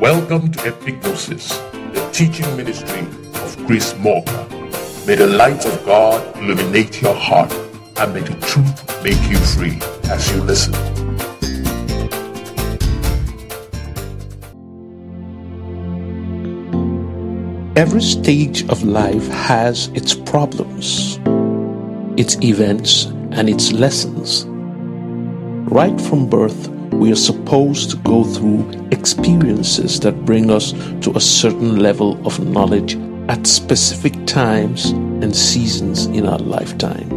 Welcome to Epignosis, the teaching ministry of Chris Morgan. May the light of God illuminate your heart and may the truth make you free as you listen. Every stage of life has its problems, its events, and its lessons. Right from birth, we are supposed to go through experiences that bring us to a certain level of knowledge at specific times and seasons in our lifetime.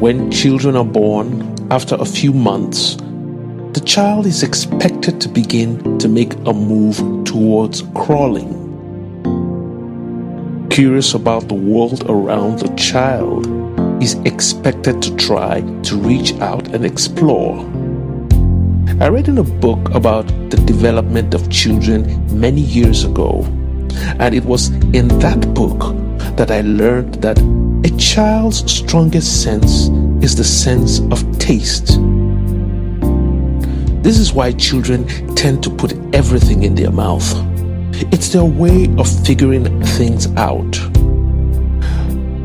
When children are born, after a few months, the child is expected to begin to make a move towards crawling. Curious about the world around the child is expected to try to reach out and explore. I read in a book about the development of children many years ago, and it was in that book that I learned that a child's strongest sense is the sense of taste. This is why children tend to put everything in their mouth. It's their way of figuring things out.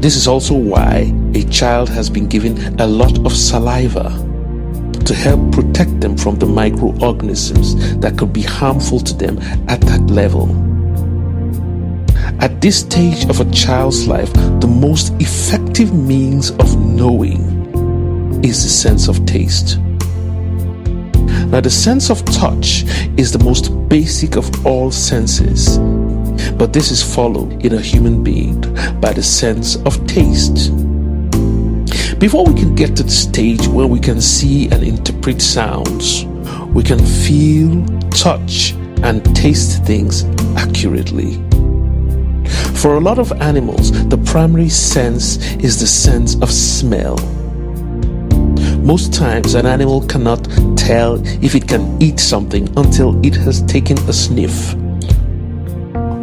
This is also why a child has been given a lot of saliva to help protect them from the microorganisms that could be harmful to them at that level. At this stage of a child's life, the most effective means of knowing is the sense of taste. Now, the sense of touch is the most basic of all senses, but this is followed in a human being by the sense of taste. Before we can get to the stage where we can see and interpret sounds, we can feel, touch, and taste things accurately. For a lot of animals, the primary sense is the sense of smell. Most times, an animal cannot tell if it can eat something until it has taken a sniff.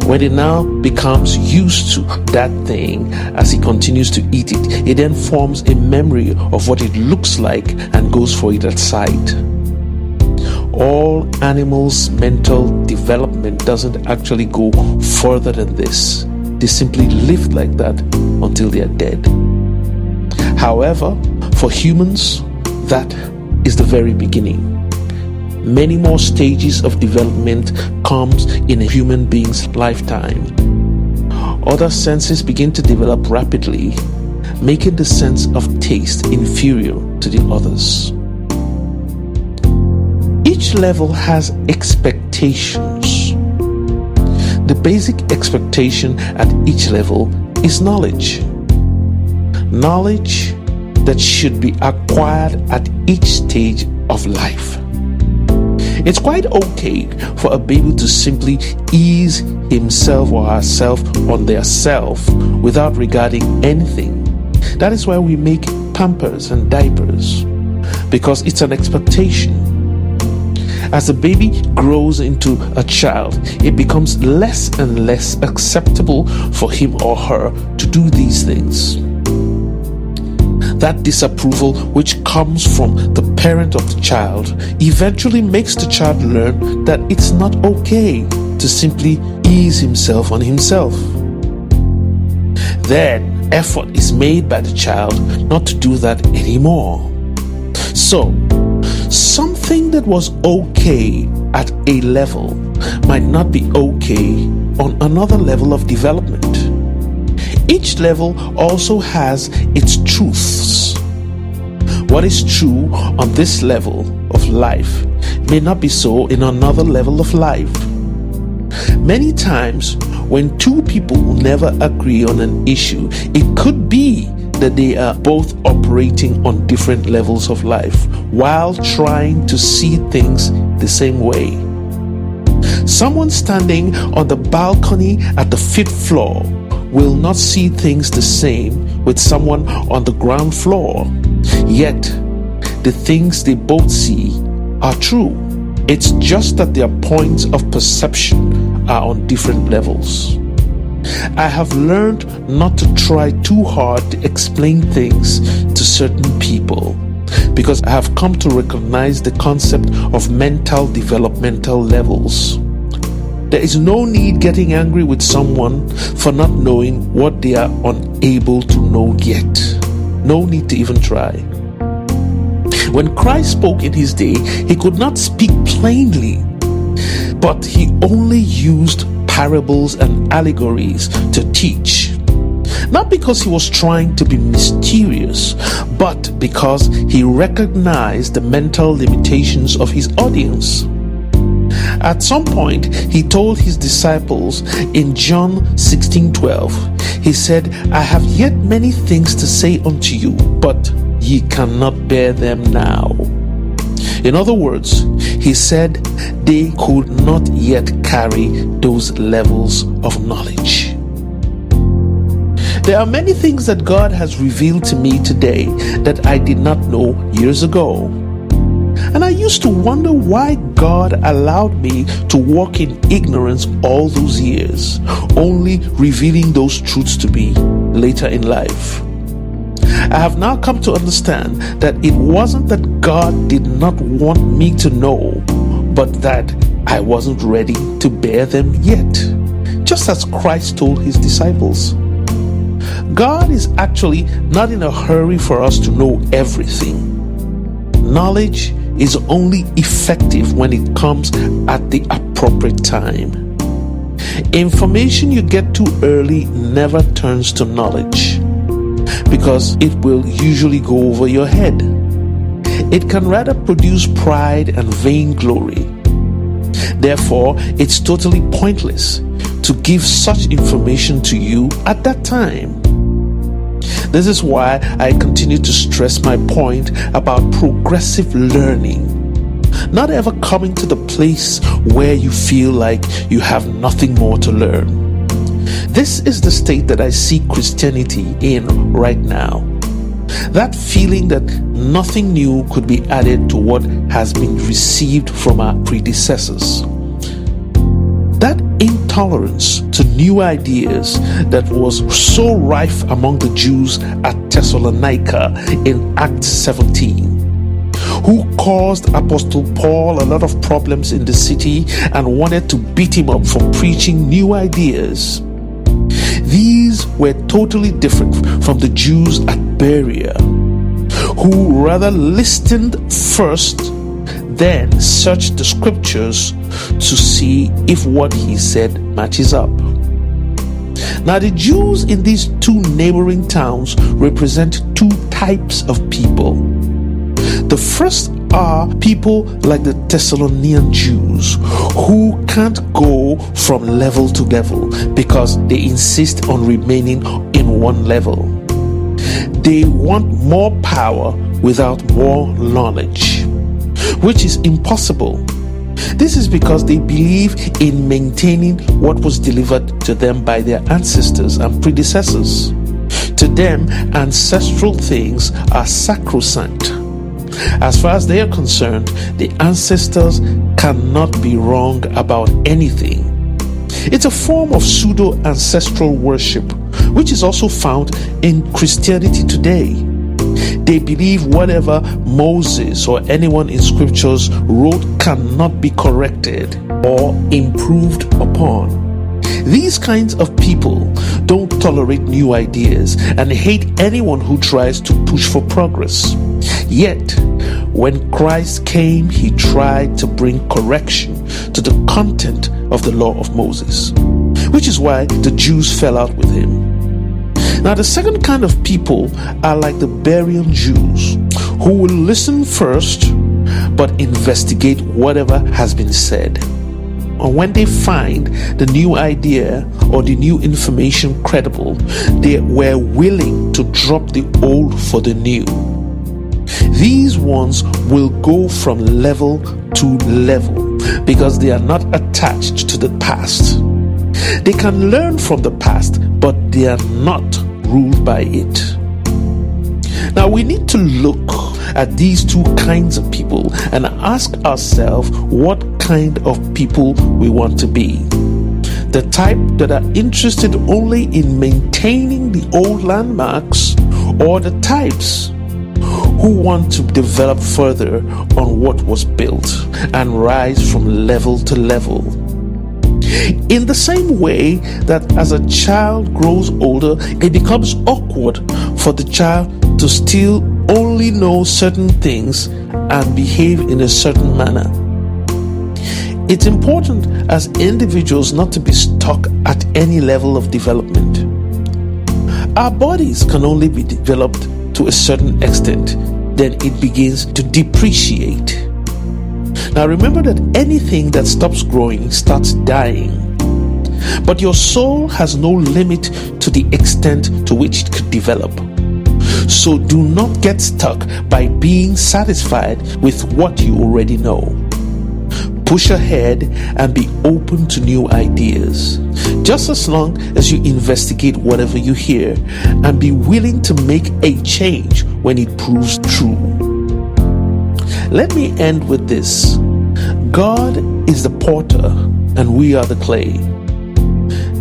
When it now becomes used to that thing as it continues to eat it, it then forms a memory of what it looks like and goes for it at sight. All animals' mental development doesn't actually go further than this. They simply live like that until they are dead. However, for humans, that is the very beginning. Many more stages of development comes in a human being's lifetime. Other senses begin to develop rapidly, making the sense of taste inferior to the others. Each level has expectations. The basic expectation at each level is knowledge. Knowledge that should be acquired at each stage of life. It's quite okay for a baby to simply ease himself or herself on their self without regarding anything. That is why we make pampers and diapers because it's an expectation. As the baby grows into a child, it becomes less and less acceptable for him or her to do these things that disapproval which comes from the parent of the child eventually makes the child learn that it's not okay to simply ease himself on himself. Then effort is made by the child not to do that anymore. So, something that was okay at a level might not be okay on another level of development. Each level also has its truths. What is true on this level of life may not be so in another level of life. Many times, when two people never agree on an issue, it could be that they are both operating on different levels of life while trying to see things the same way. Someone standing on the balcony at the fifth floor will not see things the same with someone on the ground floor. Yet, the things they both see are true. It's just that their points of perception are on different levels. I have learned not to try too hard to explain things to certain people because I have come to recognize the concept of mental developmental levels. There is no need getting angry with someone for not knowing what they are unable to know yet. No need to even try. When Christ spoke in his day, he could not speak plainly, but he only used parables and allegories to teach. Not because he was trying to be mysterious, but because he recognized the mental limitations of his audience. At some point, he told his disciples in John 16:12, he said, I have yet many things to say unto you, but ye cannot bear them now. In other words, he said they could not yet carry those levels of knowledge. There are many things that God has revealed to me today that I did not know years ago. And I used to wonder why God allowed me to walk in ignorance all those years, only revealing those truths to me later in life. I have now come to understand that it wasn't that God did not want me to know, but that I wasn't ready to bear them yet, just as Christ told his disciples. God is actually not in a hurry for us to know everything. Knowledge is only effective when it comes at the appropriate time. Information you get too early never turns to knowledge because it will usually go over your head. It can rather produce pride and vainglory. Therefore, it's totally pointless to give such information to you at that time. This is why I continue to stress my point about progressive learning. Not ever coming to the place where you feel like you have nothing more to learn. This is the state that I see Christianity in right now. That feeling that nothing new could be added to what has been received from our predecessors. Intolerance to new ideas that was so rife among the Jews at Thessalonica in Acts 17, who caused Apostle Paul a lot of problems in the city and wanted to beat him up for preaching new ideas. These were totally different from the Jews at Berea, who rather listened first then searched the scriptures to see if what he said matches up. Now, the Jews in these two neighboring towns represent two types of people. The first are people like the Thessalonian Jews who can't go from level to level because they insist on remaining in one level. They want more power without more knowledge which is impossible. This is because they believe in maintaining what was delivered to them by their ancestors and predecessors. To them, ancestral things are sacrosanct. As far as they are concerned, the ancestors cannot be wrong about anything. It's a form of pseudo ancestral worship, which is also found in Christianity today. They believe whatever Moses or anyone in scriptures wrote cannot be corrected or improved upon. These kinds of people don't tolerate new ideas and hate anyone who tries to push for progress. Yet, when Christ came, he tried to bring correction to the content of the law of Moses, which is why the Jews fell out with him. Now, the second kind of people are like the Berean Jews, who will listen first but investigate whatever has been said. And when they find the new idea or the new information credible, they were willing to drop the old for the new. These ones will go from level to level because they are not attached to the past. They can learn from the past, but they are not ruled by it. Now we need to look at these two kinds of people and ask ourselves what kind of people we want to be. The type that are interested only in maintaining the old landmarks, or the types who want to develop further on what was built and rise from level to level. In the same way that as a child grows older, it becomes awkward for the child to still only know certain things and behave in a certain manner. It's important as individuals not to be stuck at any level of development. Our bodies can only be developed to a certain extent, then it begins to depreciate. Now remember that anything that stops growing starts dying. But your soul has no limit to the extent to which it could develop. So do not get stuck by being satisfied with what you already know. Push ahead and be open to new ideas. Just as long as you investigate whatever you hear and be willing to make a change when it proves true. Let me end with this God is the potter and we are the clay.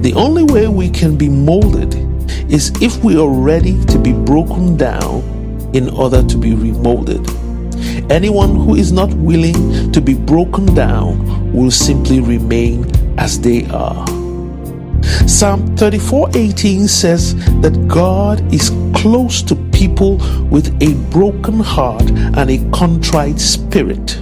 The only way we can be molded is if we are ready to be broken down in order to be remolded. Anyone who is not willing to be broken down will simply remain as they are. Psalm 34:18 says that God is close to people with a broken heart and a contrite spirit.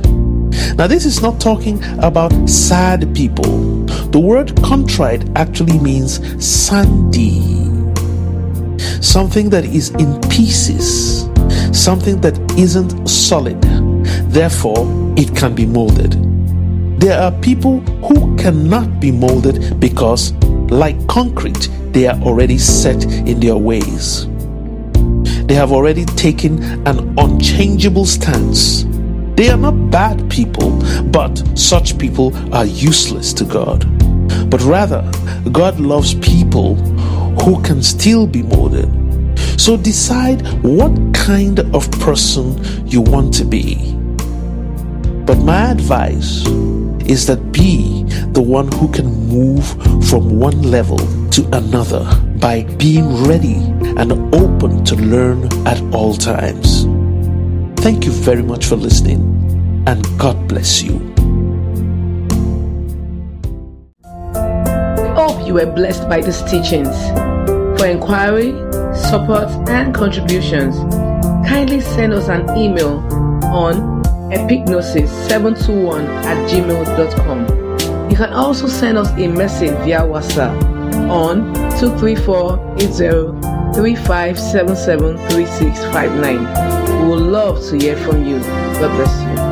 Now, this is not talking about sad people. The word contrite actually means sandy, something that is in pieces, something that isn't solid. Therefore, it can be molded. There are people who cannot be molded because, like concrete, they are already set in their ways. They have already taken an unchangeable stance. They are not bad people, but such people are useless to God. But rather, God loves people who can still be molded. So decide what kind of person you want to be. But my advice is that be the one who can move from one level to another by being ready and open to learn at all times. Thank you very much for listening, and God bless you. Hope you were blessed by these teachings. For inquiry, support, and contributions, kindly send us an email on epignosis721 at gmail.com. You can also send us a message via WhatsApp on 234-80-3577-3659. We would love to hear from you. God bless you.